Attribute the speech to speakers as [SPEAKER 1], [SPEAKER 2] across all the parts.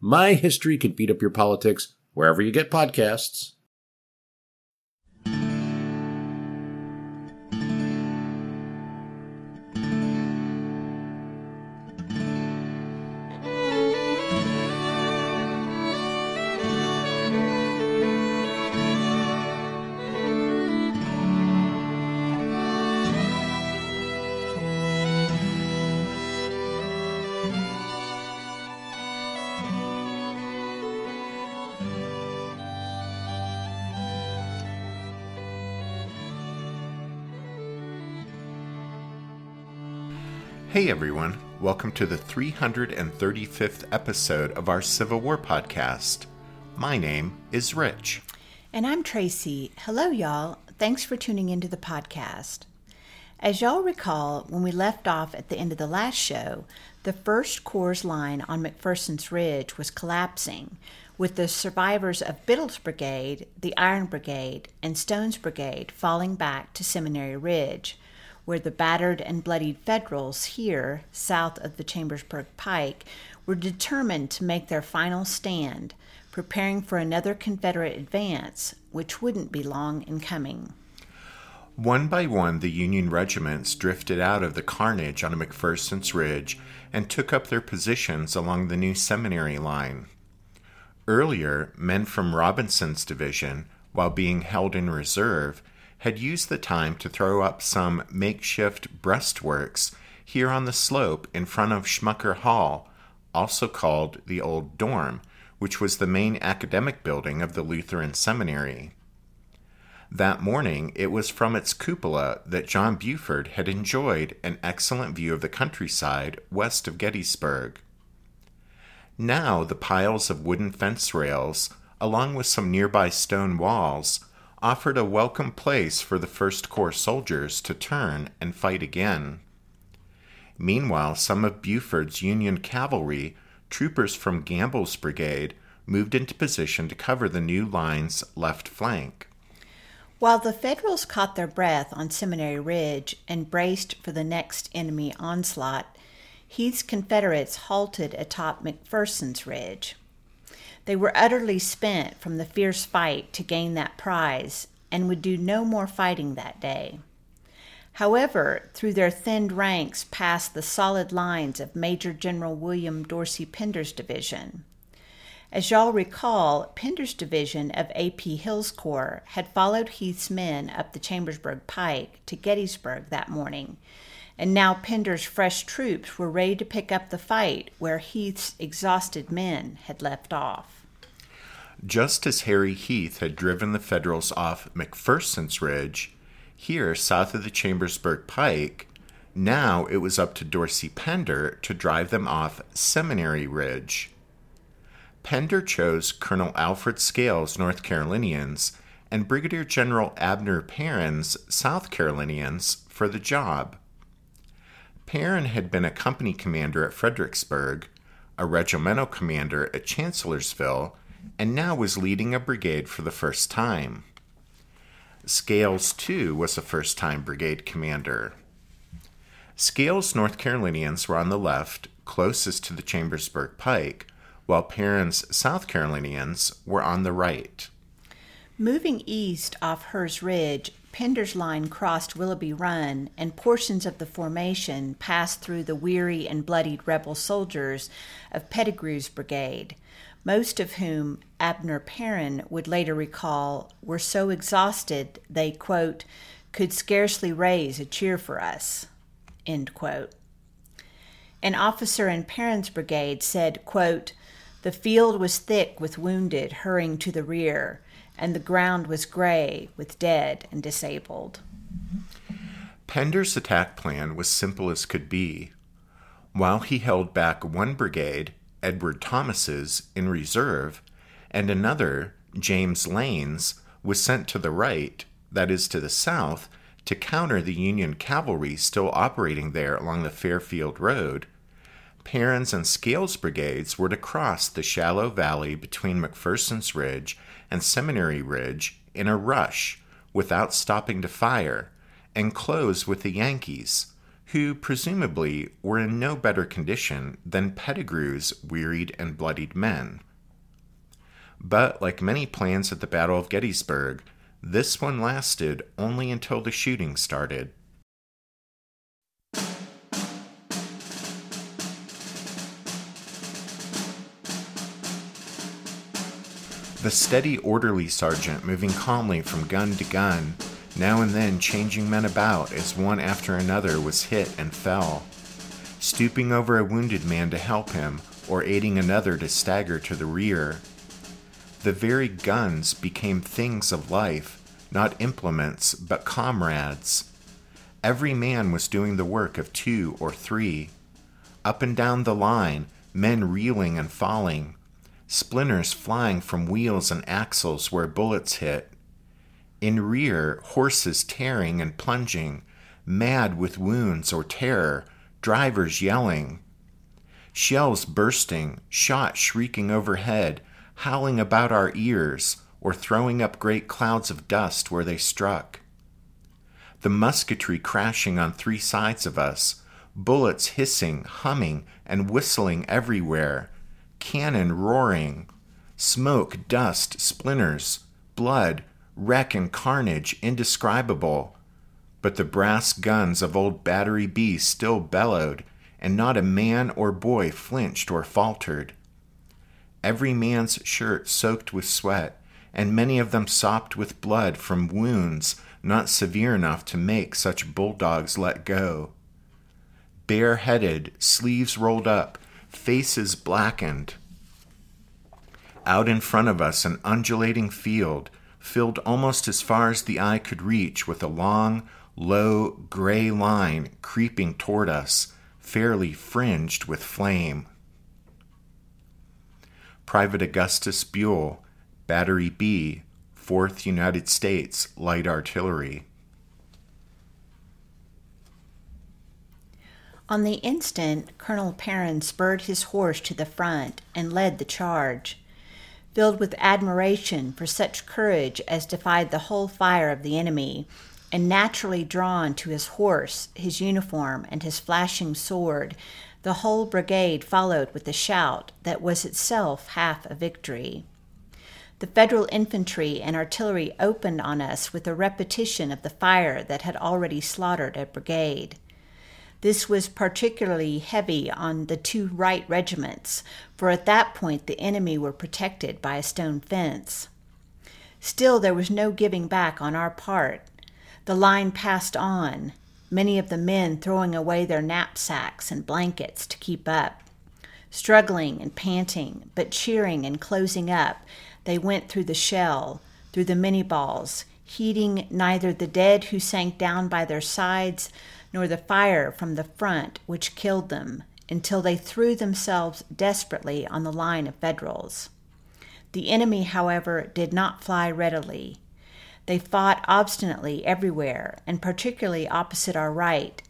[SPEAKER 1] My History Can Beat Up Your Politics wherever you get podcasts.
[SPEAKER 2] Hey everyone, welcome to the 335th episode of our Civil War podcast. My name is Rich.
[SPEAKER 3] And I'm Tracy. Hello, y'all. Thanks for tuning into the podcast. As y'all recall, when we left off at the end of the last show, the 1st Corps line on McPherson's Ridge was collapsing, with the survivors of Biddle's Brigade, the Iron Brigade, and Stone's Brigade falling back to Seminary Ridge where the battered and bloodied Federals here, south of the Chambersburg Pike, were determined to make their final stand, preparing for another Confederate advance, which wouldn't be long in coming.
[SPEAKER 2] One by one, the Union regiments drifted out of the carnage on McPherson's Ridge and took up their positions along the new seminary line. Earlier, men from Robinson's division, while being held in reserve, had used the time to throw up some makeshift breastworks here on the slope in front of Schmucker Hall, also called the Old Dorm, which was the main academic building of the Lutheran Seminary. That morning, it was from its cupola that John Buford had enjoyed an excellent view of the countryside west of Gettysburg. Now, the piles of wooden fence rails, along with some nearby stone walls, offered a welcome place for the First Corps soldiers to turn and fight again. Meanwhile, some of Buford's Union cavalry, troopers from Gamble's brigade, moved into position to cover the new line's left flank.
[SPEAKER 3] While the Federals caught their breath on Seminary Ridge and braced for the next enemy onslaught, Heth's Confederates halted atop McPherson's Ridge. They were utterly spent from the fierce fight to gain that prize and would do no more fighting that day. However, through their thinned ranks passed the solid lines of Major General William Dorsey Pender's division. As y'all recall, Pender's division of A.P. Hill's Corps had followed Heth's men up the Chambersburg Pike to Gettysburg that morning, and now Pender's fresh troops were ready to pick up the fight where Heth's exhausted men had left off.
[SPEAKER 2] Just as Harry Heth had driven the Federals off McPherson's Ridge, here south of the Chambersburg Pike, now it was up to Dorsey Pender to drive them off Seminary Ridge. Pender chose Colonel Alfred Scales' North Carolinians and Brigadier General Abner Perrin's South Carolinians for the job. Perrin had been a company commander at Fredericksburg, a regimental commander at Chancellorsville, and now was leading a brigade for the first time. Scales, too, was a first time brigade commander. Scales' North Carolinians were on the left, closest to the Chambersburg Pike, while Perrin's South Carolinians were on the right.
[SPEAKER 3] Moving east off Herr's Ridge, Pender's line crossed Willoughby Run, and portions of the formation passed through the weary and bloodied rebel soldiers of Pettigrew's brigade, most of whom Abner Perrin would later recall were so exhausted they, quote, could scarcely raise a cheer for us, end quote. An officer in Perrin's brigade said, quote, the field was thick with wounded hurrying to the rear, and the ground was gray with dead and disabled.
[SPEAKER 2] Pender's attack plan was simple as could be. While he held back one brigade Edward Thomas's, in reserve, and another, James Lane's, was sent to the right, that is to the south, to counter the Union cavalry still operating there along the Fairfield Road. Perrin's and Scales brigades were to cross the shallow valley between McPherson's Ridge and Seminary Ridge in a rush without stopping to fire and close with the Yankees, who presumably were in no better condition than Pettigrew's wearied and bloodied men. But, like many plans at the Battle of Gettysburg, this one lasted only until the shooting started. The steady, orderly sergeant moving calmly from gun to gun, now and then changing men about as one after another was hit and fell, stooping over a wounded man to help him or aiding another to stagger to the rear. The very guns became things of life, not implements, but comrades. Every man was doing the work of two or three. Up and down the line, men reeling and falling, splinters flying from wheels and axles where bullets hit. In rear, horses tearing and plunging, mad with wounds or terror, drivers yelling. Shells bursting, shot shrieking overhead, howling about our ears, or throwing up great clouds of dust where they struck. The musketry crashing on three sides of us, bullets hissing, humming, and whistling everywhere, cannon roaring, smoke, dust, splinters, blood, wreck, and carnage indescribable. But the brass guns of old Battery B still bellowed, and not a man or boy flinched or faltered every man's shirt soaked with sweat, and many of them sopped with blood from wounds not severe enough to make such bulldogs let go. Bareheaded, sleeves rolled up, faces blackened. Out in front of us, an undulating field, filled almost as far as the eye could reach with a long, low, gray line creeping toward us, fairly fringed with flame. Private Augustus Buell, Battery B, 4th United States Light Artillery.
[SPEAKER 3] On the instant, Colonel Perrin spurred his horse to the front and led the charge. Filled with admiration for such courage as defied the whole fire of the enemy, and naturally drawn to his horse, his uniform, and his flashing sword, the whole brigade followed with a shout that was itself half a victory. The Federal infantry and artillery opened on us with a repetition of the fire that had already slaughtered a brigade. This was particularly heavy on the two right regiments, for at that point the enemy were protected by a stone fence. Still, there was no giving back on our part. The line passed on, many of the men throwing away their knapsacks and blankets to keep up. Struggling and panting, but cheering and closing up, they went through the shell, through the Minié balls, heeding neither the dead who sank down by their sides nor the fire from the front which killed them, until they threw themselves desperately on the line of Federals. The enemy, however, did not fly readily. They fought obstinately everywhere, and particularly opposite our right.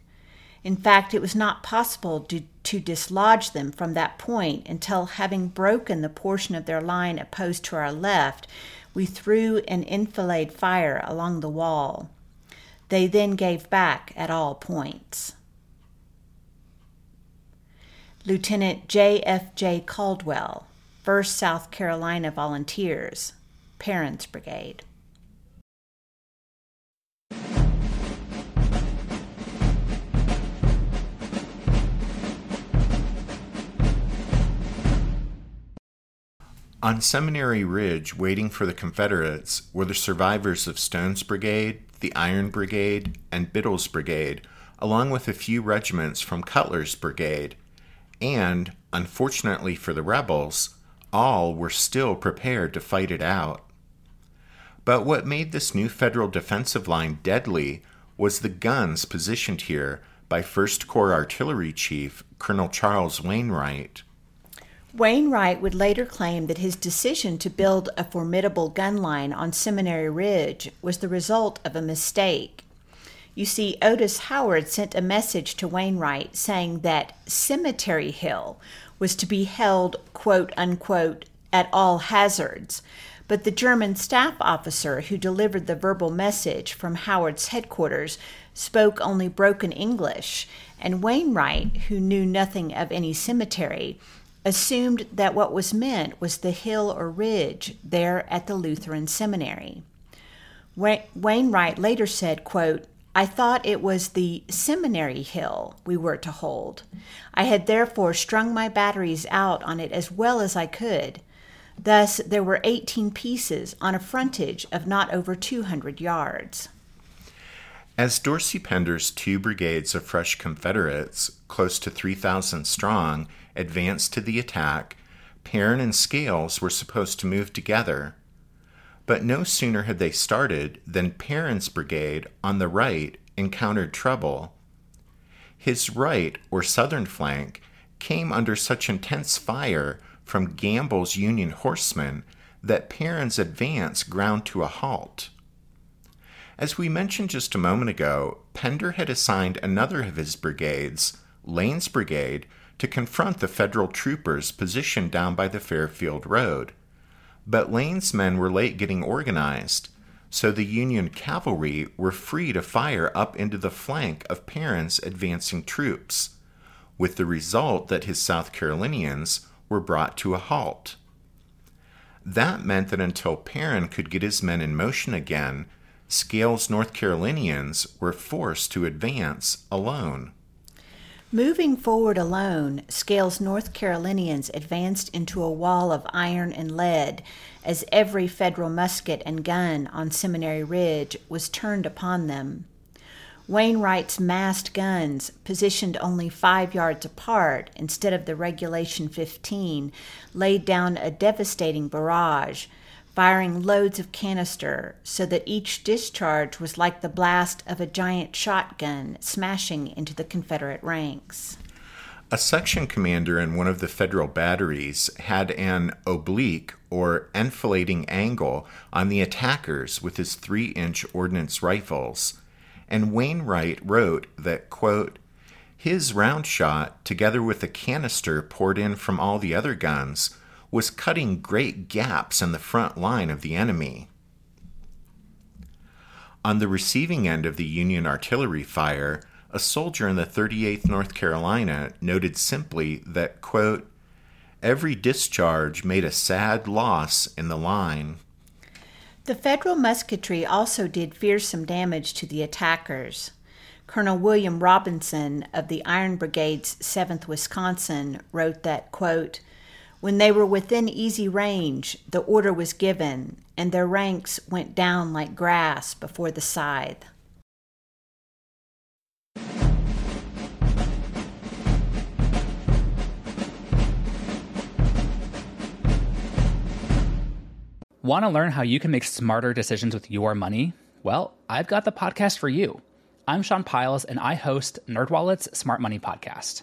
[SPEAKER 3] In fact, it was not possible to, to, dislodge them from that point until, having broken the portion of their line opposed to our left, we threw an enfilade fire along the wall. They then gave back at all points. Lieutenant J. F. J. Caldwell, 1st South Carolina Volunteers, Perrin's Brigade.
[SPEAKER 2] On Seminary Ridge, waiting for the Confederates, were the survivors of Stone's Brigade, the Iron Brigade, and Biddle's Brigade, along with a few regiments from Cutler's Brigade. And, unfortunately for the rebels, all were still prepared to fight it out. But what made this new federal defensive line deadly was the guns positioned here by 1st Corps Artillery Chief Colonel Charles Wainwright.
[SPEAKER 3] Wainwright would later claim that his decision to build a formidable gun line on Seminary Ridge was the result of a mistake. You see, Otis Howard sent a message to Wainwright saying that Cemetery Hill was to be held, quote unquote, at all hazards. But the German staff officer who delivered the verbal message from Howard's headquarters spoke only broken English, and Wainwright, who knew nothing of any cemetery, assumed that what was meant was the hill or ridge there at the Lutheran seminary. Wainwright later said, quote, I thought it was the seminary hill we were to hold. I had therefore strung my batteries out on it as well as I could. Thus, there were 18 pieces on a frontage of not over 200 yards.
[SPEAKER 2] As Dorsey Pender's two brigades of fresh Confederates, close to 3,000 strong, advanced to the attack, Perrin and Scales were supposed to move together. But no sooner had they started than Perrin's brigade on the right encountered trouble. His right, or southern flank, came under such intense fire from Gamble's Union horsemen that Perrin's advance ground to a halt. As we mentioned just a moment ago, Pender had assigned another of his brigades, Lane's brigade, to confront the Federal troopers positioned down by the Fairfield Road. But Lane's men were late getting organized, so the Union cavalry were free to fire up into the flank of Perrin's advancing troops, with the result that his South Carolinians were brought to a halt. That meant that until Perrin could get his men in motion again, Scales' North Carolinians were forced to advance alone.
[SPEAKER 3] Moving forward alone, Scales' North Carolinians advanced into a wall of iron and lead as every Federal musket and gun on Seminary Ridge was turned upon them. Wainwright's massed guns, positioned only five yards apart instead of the regulation 15, laid down a devastating barrage firing loads of canister so that each discharge was like the blast of a giant shotgun smashing into the Confederate ranks.
[SPEAKER 2] A section commander in one of the Federal batteries had an oblique or enfilading angle on the attackers with his three inch ordnance rifles, and Wainwright wrote that, quote, his round shot, together with the canister poured in from all the other guns, was cutting great gaps in the front line of the enemy. On the receiving end of the Union artillery fire, a soldier in the 38th North Carolina noted simply that, quote, every discharge made a sad loss in the line.
[SPEAKER 3] The Federal musketry also did fearsome damage to the attackers. Colonel William Robinson of the Iron Brigade's 7th Wisconsin wrote that, quote, when they were within easy range, the order was given, and their ranks went down like grass before the scythe.
[SPEAKER 4] Want to learn how you can make smarter decisions with your money? Well, I've got the podcast for you. I'm Sean Pyles, and I host NerdWallet's Smart Money Podcast.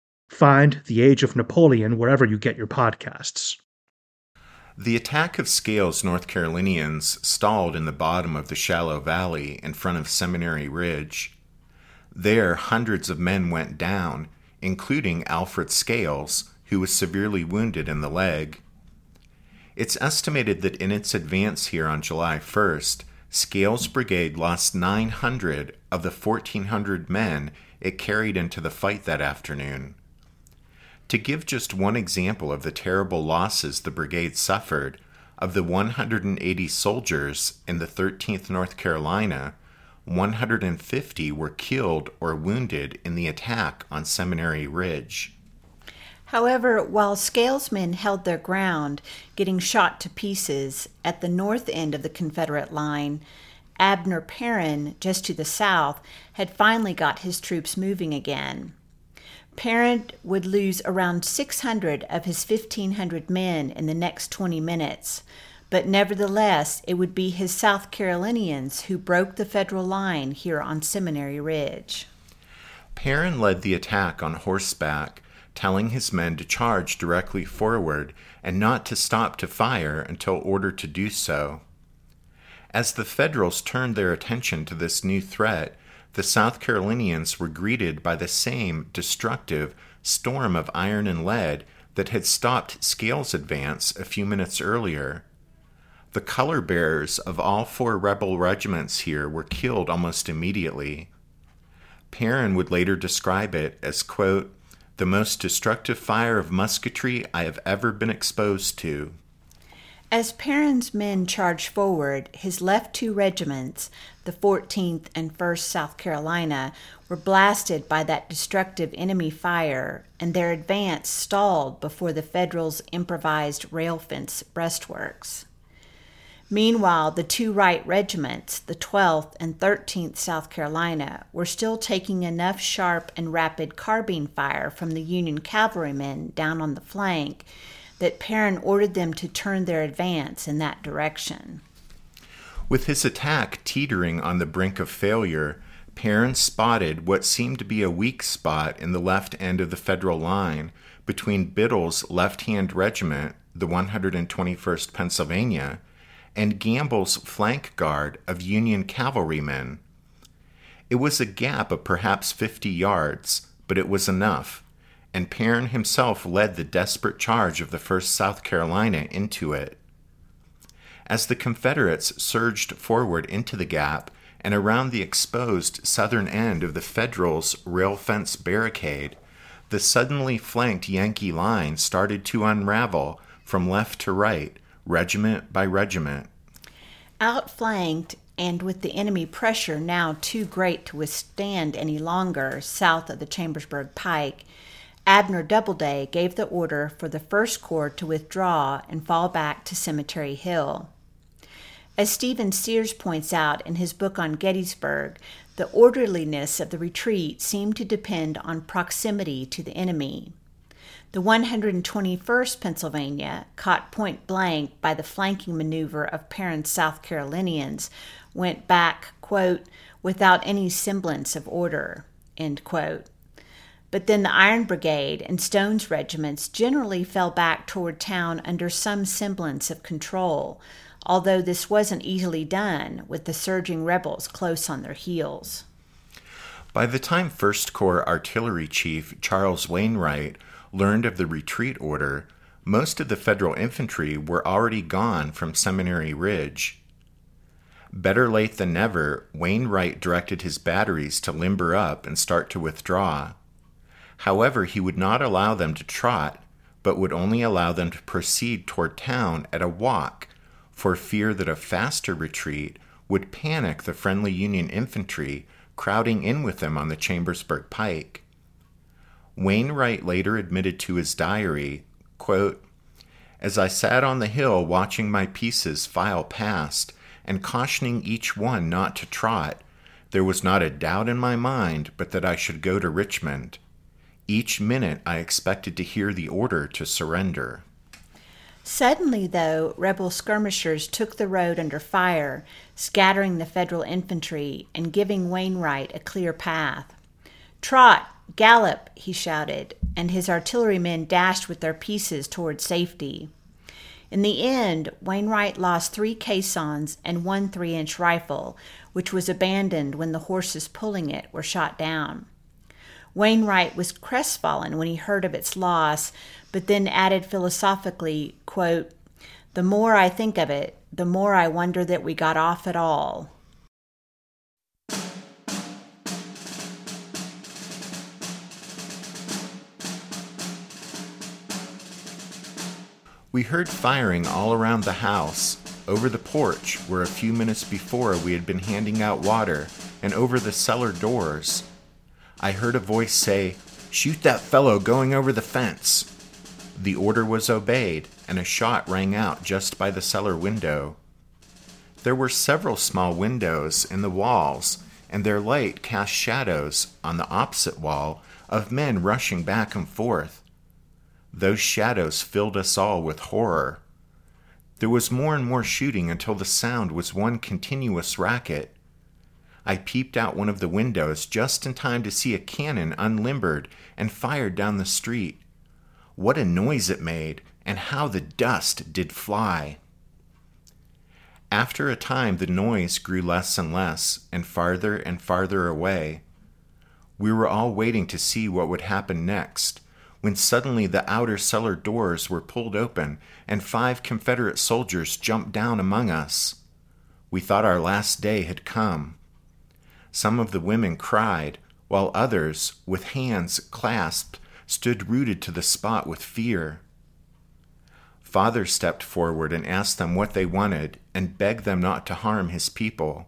[SPEAKER 5] Find The Age of Napoleon wherever you get your podcasts.
[SPEAKER 2] The attack of Scales North Carolinians stalled in the bottom of the shallow valley in front of Seminary Ridge. There, hundreds of men went down, including Alfred Scales, who was severely wounded in the leg. It's estimated that in its advance here on July 1st, Scales' brigade lost 900 of the 1,400 men it carried into the fight that afternoon. To give just one example of the terrible losses the brigade suffered, of the 180 soldiers in the 13th North Carolina, 150 were killed or wounded in the attack on Seminary Ridge.
[SPEAKER 3] However, while Scales' men held their ground, getting shot to pieces at the north end of the Confederate line, Abner Perrin, just to the south, had finally got his troops moving again. Perrin would lose around 600 of his 1,500 men in the next 20 minutes, but nevertheless, it would be his South Carolinians who broke the Federal line here on Seminary Ridge.
[SPEAKER 2] Perrin led the attack on horseback, telling his men to charge directly forward and not to stop to fire until ordered to do so. As the Federals turned their attention to this new threat, the South Carolinians were greeted by the same destructive storm of iron and lead that had stopped Scales' advance a few minutes earlier. The color bearers of all four rebel regiments here were killed almost immediately. Perrin would later describe it as, quote, the most destructive fire of musketry I have ever been exposed to.
[SPEAKER 3] As Perrin's men charged forward, his left two regiments, the 14th and 1st South Carolina, were blasted by that destructive enemy fire, and their advance stalled before the Federals' improvised rail fence breastworks. Meanwhile, the two right regiments, the 12th and 13th South Carolina, were still taking enough sharp and rapid carbine fire from the Union cavalrymen down on the flank that Perrin ordered them to turn their advance in that direction.
[SPEAKER 2] With his attack teetering on the brink of failure, Perrin spotted what seemed to be a weak spot in the left end of the Federal line between Biddle's left hand regiment, the 121st Pennsylvania, and Gamble's flank guard of Union cavalrymen. It was a gap of perhaps 50 yards, but it was enough and Perrin himself led the desperate charge of the 1st South Carolina into it. As the Confederates surged forward into the gap and around the exposed southern end of the Federals' rail fence barricade, the suddenly flanked Yankee line started to unravel from left to right, regiment by regiment.
[SPEAKER 3] Outflanked and with the enemy pressure now too great to withstand any longer south of the Chambersburg Pike, Abner Doubleday gave the order for the First Corps to withdraw and fall back to Cemetery Hill. As Stephen Sears points out in his book on Gettysburg, the orderliness of the retreat seemed to depend on proximity to the enemy. The 121st Pennsylvania, caught point blank by the flanking maneuver of Perrin's South Carolinians, went back, quote, without any semblance of order, end quote. But then the Iron Brigade and Stone's regiments generally fell back toward town under some semblance of control, although this wasn't easily done with the surging rebels close on their heels.
[SPEAKER 2] By the time 1st Corps Artillery Chief Charles Wainwright learned of the retreat order, most of the Federal infantry were already gone from Seminary Ridge. Better late than never, Wainwright directed his batteries to limber up and start to withdraw. However, he would not allow them to trot, but would only allow them to proceed toward town at a walk, for fear that a faster retreat would panic the friendly Union infantry crowding in with them on the Chambersburg Pike. Wainwright later admitted to his diary, quote, As I sat on the hill watching my pieces file past and cautioning each one not to trot, there was not a doubt in my mind but that I should go to Richmond. Each minute I expected to hear the order to surrender.
[SPEAKER 3] Suddenly, though, rebel skirmishers took the road under fire, scattering the Federal infantry and giving Wainwright a clear path. Trot, gallop, he shouted, and his artillerymen dashed with their pieces toward safety. In the end, Wainwright lost three caissons and one three inch rifle, which was abandoned when the horses pulling it were shot down. Wainwright was crestfallen when he heard of its loss, but then added philosophically, quote, The more I think of it, the more I wonder that we got off at all.
[SPEAKER 2] We heard firing all around the house, over the porch, where a few minutes before we had been handing out water, and over the cellar doors. I heard a voice say, Shoot that fellow going over the fence. The order was obeyed, and a shot rang out just by the cellar window. There were several small windows in the walls, and their light cast shadows on the opposite wall of men rushing back and forth. Those shadows filled us all with horror. There was more and more shooting until the sound was one continuous racket. I peeped out one of the windows just in time to see a cannon unlimbered and fired down the street. What a noise it made, and how the dust did fly! After a time, the noise grew less and less, and farther and farther away. We were all waiting to see what would happen next, when suddenly the outer cellar doors were pulled open and five Confederate soldiers jumped down among us. We thought our last day had come. Some of the women cried, while others, with hands clasped, stood rooted to the spot with fear. Father stepped forward and asked them what they wanted and begged them not to harm his people.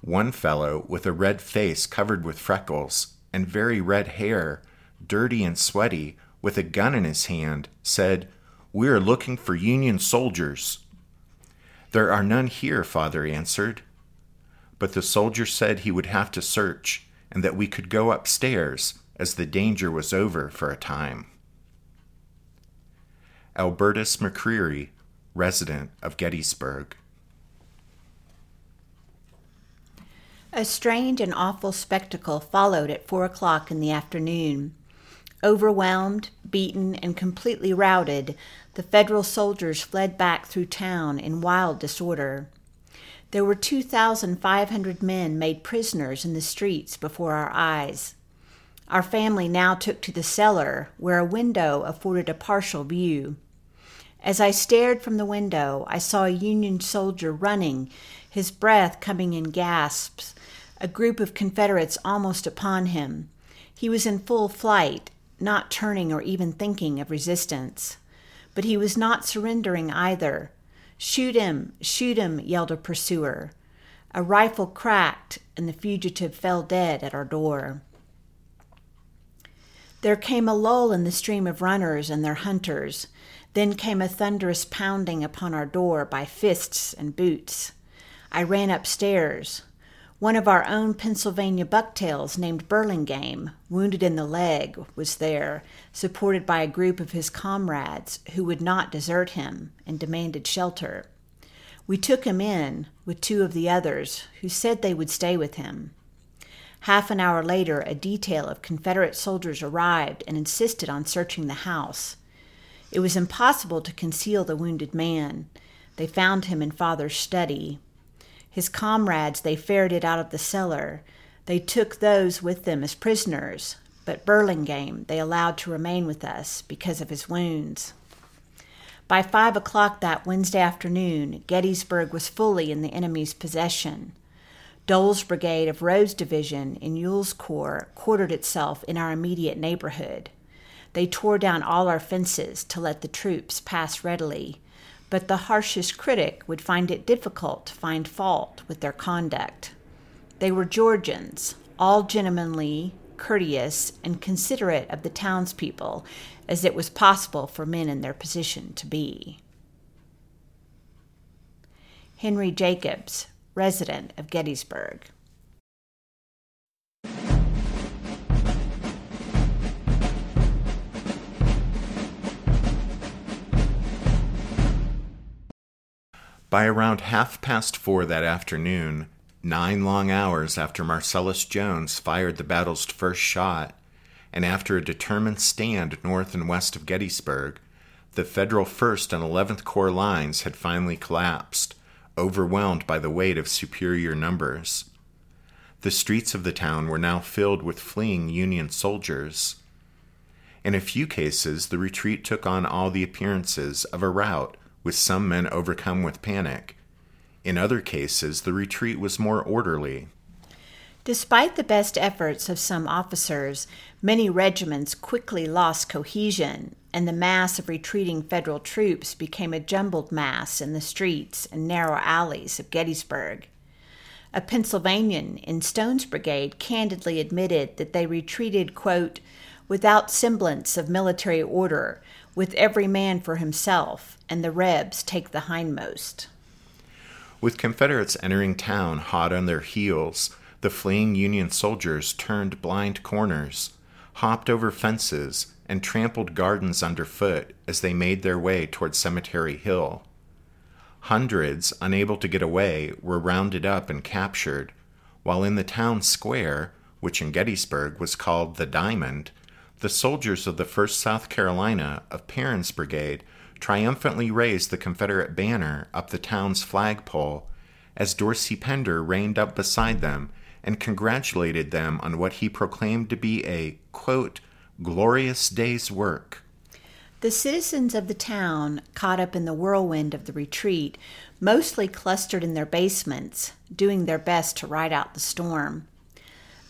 [SPEAKER 2] One fellow, with a red face covered with freckles and very red hair, dirty and sweaty, with a gun in his hand, said, We are looking for Union soldiers. There are none here, Father answered. But the soldier said he would have to search, and that we could go upstairs, as the danger was over for a time. Albertus McCreary, resident of Gettysburg.
[SPEAKER 3] A strange and awful spectacle followed at four o'clock in the afternoon. Overwhelmed, beaten, and completely routed, the Federal soldiers fled back through town in wild disorder. There were 2,500 men made prisoners in the streets before our eyes. Our family now took to the cellar, where a window afforded a partial view. As I stared from the window, I saw a Union soldier running, his breath coming in gasps, a group of Confederates almost upon him. He was in full flight, not turning or even thinking of resistance. But he was not surrendering either. Shoot him, shoot him, yelled a pursuer. A rifle cracked, and the fugitive fell dead at our door. There came a lull in the stream of runners and their hunters. Then came a thunderous pounding upon our door by fists and boots. I ran upstairs. One of our own Pennsylvania bucktails, named Burlingame, wounded in the leg, was there, supported by a group of his comrades who would not desert him and demanded shelter. We took him in with two of the others, who said they would stay with him. Half an hour later, a detail of Confederate soldiers arrived and insisted on searching the house. It was impossible to conceal the wounded man. They found him in father's study, his comrades they ferreted out of the cellar. They took those with them as prisoners, but Burlingame they allowed to remain with us because of his wounds. By five o'clock that Wednesday afternoon, Gettysburg was fully in the enemy's possession. Doles' brigade of Rodes' division in Ewell's corps quartered itself in our immediate neighborhood. They tore down all our fences to let the troops pass readily, but the harshest critic would find it difficult to find fault with their conduct. They were Georgians, all gentlemanly, courteous, and considerate of the townspeople as it was possible for men in their position to be. Henry Jacobs, resident of Gettysburg.
[SPEAKER 2] By around half past four that afternoon, nine long hours after Marcellus Jones fired the battle's first shot, and after a determined stand north and west of Gettysburg, the Federal 1st and 11th Corps lines had finally collapsed, overwhelmed by the weight of superior numbers. The streets of the town were now filled with fleeing Union soldiers. In a few cases, the retreat took on all the appearances of a rout with some men overcome with panic. In other cases, the retreat was more orderly.
[SPEAKER 3] Despite the best efforts of some officers, many regiments quickly lost cohesion, and the mass of retreating Federal troops became a jumbled mass in the streets and narrow alleys of Gettysburg. A Pennsylvanian in Stone's brigade candidly admitted that they retreated, quote, without semblance of military order, with every man for himself, and the Rebs take the hindmost.
[SPEAKER 2] With Confederates entering town hot on their heels, the fleeing Union soldiers turned blind corners, hopped over fences, and trampled gardens underfoot as they made their way toward Cemetery Hill. Hundreds, unable to get away, were rounded up and captured, while in the town square, which in Gettysburg was called the Diamond, the soldiers of the 1st South Carolina of Perrin's brigade triumphantly raised the Confederate banner up the town's flagpole as Dorsey Pender reined up beside them and congratulated them on what he proclaimed to be a, quote, glorious day's work.
[SPEAKER 3] The citizens of the town, caught up in the whirlwind of the retreat, mostly clustered in their basements, doing their best to ride out the storm.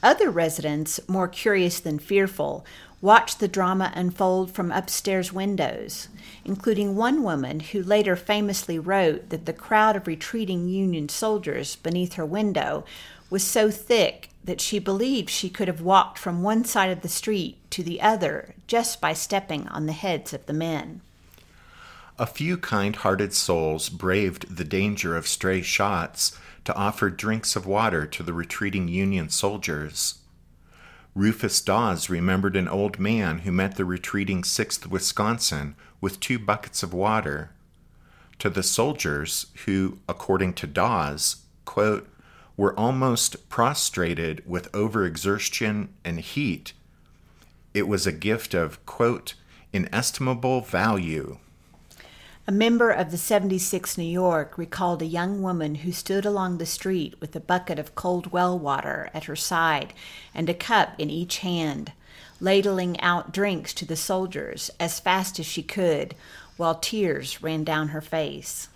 [SPEAKER 3] Other residents, more curious than fearful, watched the drama unfold from upstairs windows, including one woman who later famously wrote that the crowd of retreating Union soldiers beneath her window was so thick that she believed she could have walked from one side of the street to the other just by stepping on the heads of the men.
[SPEAKER 2] A few kind hearted souls braved the danger of stray shots to offer drinks of water to the retreating Union soldiers. Rufus Dawes remembered an old man who met the retreating 6th Wisconsin with two buckets of water. To the soldiers, who, according to Dawes, quote, were almost prostrated with overexertion and heat, it was a gift of, quote, inestimable value.
[SPEAKER 3] A member of the 76 New York recalled a young woman who stood along the street with a bucket of cold well water at her side and a cup in each hand, ladling out drinks to the soldiers as fast as she could, while tears ran down her face.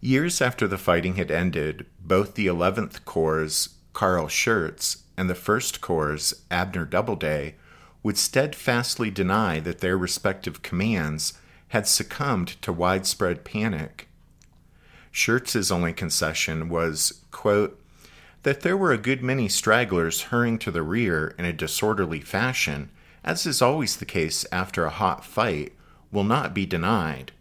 [SPEAKER 2] Years after the fighting had ended, both the 11th Corps' Carl Schurz and the 1st Corps' Abner Doubleday would steadfastly deny that their respective commands had succumbed to widespread panic. Schurz's only concession was, quote, that there were a good many stragglers hurrying to the rear in a disorderly fashion, as is always the case after a hot fight, will not be denied.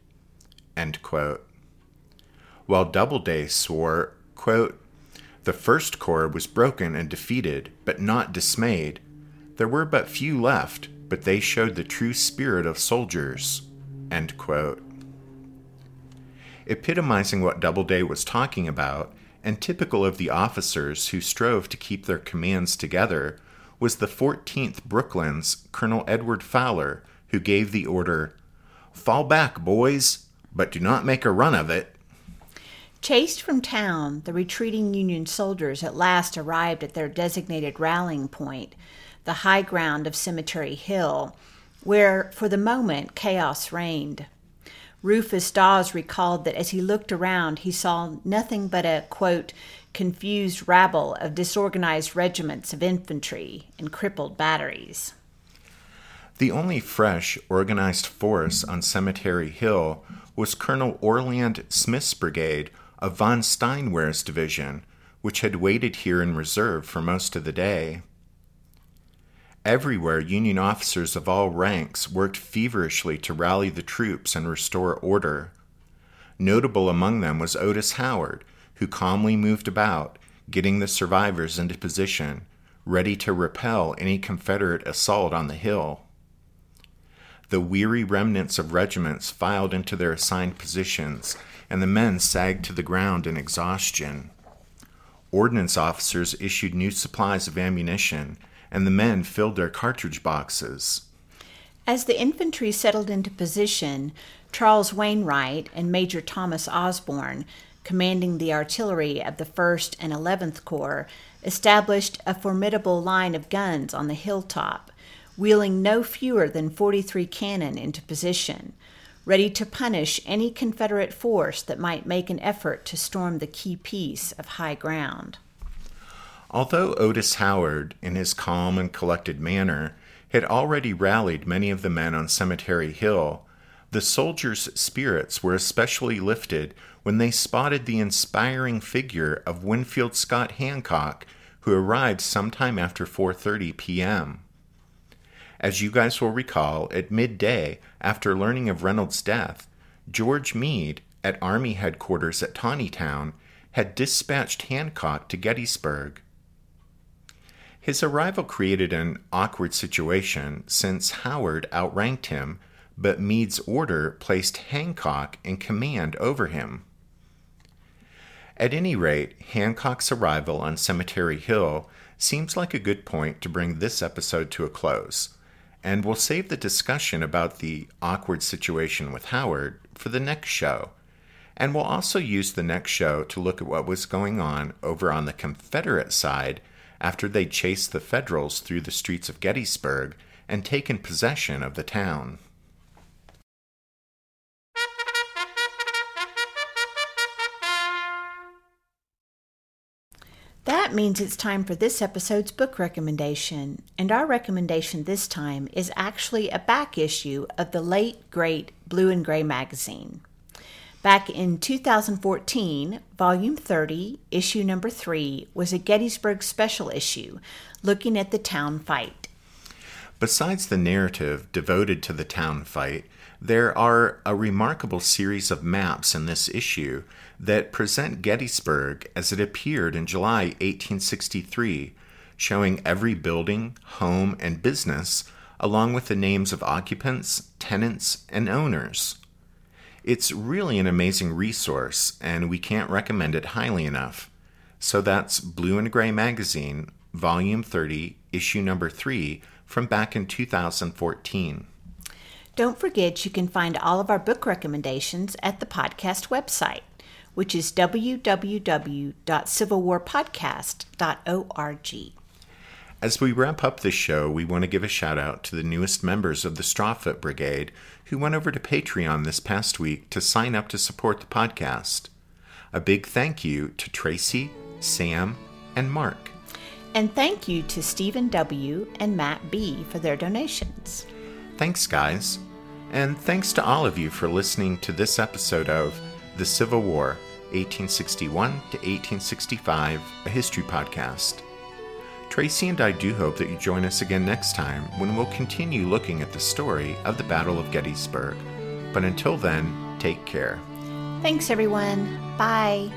[SPEAKER 2] While Doubleday swore, quote, the First Corps was broken and defeated, but not dismayed. There were but few left, but they showed the true spirit of soldiers. End quote. Epitomizing what Doubleday was talking about, and typical of the officers who strove to keep their commands together, was the 14th Brooklyn's Colonel Edward Fowler, who gave the order Fall back, boys, but do not make a run of it.
[SPEAKER 3] Chased from town, the retreating Union soldiers at last arrived at their designated rallying point, the high ground of Cemetery Hill, where, for the moment, chaos reigned. Rufus Dawes recalled that as he looked around, he saw nothing but a, quote, confused rabble of disorganized regiments of infantry and crippled batteries.
[SPEAKER 2] The only fresh, organized force on Cemetery Hill was Colonel Orland Smith's brigade of von Steinwehr's division, which had waited here in reserve for most of the day. Everywhere, Union officers of all ranks worked feverishly to rally the troops and restore order. Notable among them was Otis Howard, who calmly moved about, getting the survivors into position, ready to repel any Confederate assault on the hill. The weary remnants of regiments filed into their assigned positions, and the men sagged to the ground in exhaustion. Ordnance officers issued new supplies of ammunition, and the men filled their cartridge boxes.
[SPEAKER 3] As the infantry settled into position, Charles Wainwright and Major Thomas Osborn, commanding the artillery of the 1st and 11th Corps, established a formidable line of guns on the hilltop, wheeling no fewer than 43 cannon into position, ready to punish any Confederate force that might make an effort to storm the key piece of high ground.
[SPEAKER 2] Although Otis Howard, in his calm and collected manner, had already rallied many of the men on Cemetery Hill, the soldiers' spirits were especially lifted when they spotted the inspiring figure of Winfield Scott Hancock, who arrived sometime after 4:30 p.m. As you guys will recall, at midday, after learning of Reynolds' death, George Meade, at Army headquarters at Taneytown, had dispatched Hancock to Gettysburg. His arrival created an awkward situation since Howard outranked him, but Meade's order placed Hancock in command over him. At any rate, Hancock's arrival on Cemetery Hill seems like a good point to bring this episode to a close, and we'll save the discussion about the awkward situation with Howard for the next show. And we'll also use the next show to look at what was going on over on the Confederate side after they chased the Federals through the streets of Gettysburg and taken possession of the town.
[SPEAKER 3] That means it's time for this episode's book recommendation. And our recommendation this time is actually a back issue of the late, great Blue and Gray magazine. Back in 2014, Volume 30, Issue Number 3, was a Gettysburg special issue looking at the town fight.
[SPEAKER 2] Besides the narrative devoted to the town fight, there are a remarkable series of maps in this issue that present Gettysburg as it appeared in July 1863, showing every building, home, and business, along with the names of occupants, tenants, and owners. It's really an amazing resource, and we can't recommend it highly enough. So that's Blue and Gray Magazine, Volume 30, Issue Number 3, from back in 2014.
[SPEAKER 3] Don't forget you can find all of our book recommendations at the podcast website, which is www.civilwarpodcast.org.
[SPEAKER 2] As we wrap up this show, we want to give a shout out to the newest members of the Strawfoot Brigade who went over to Patreon this past week to sign up to support the podcast. A big thank you to Tracy, Sam, and Mark.
[SPEAKER 3] And thank you to Stephen W. and Matt B. for their donations.
[SPEAKER 2] Thanks, guys. And thanks to all of you for listening to this episode of The Civil War, 1861 to 1865, a history podcast. Tracy and I do hope that you join us again next time when we'll continue looking at the story of the Battle of Gettysburg. But until then, take care.
[SPEAKER 3] Thanks, everyone. Bye.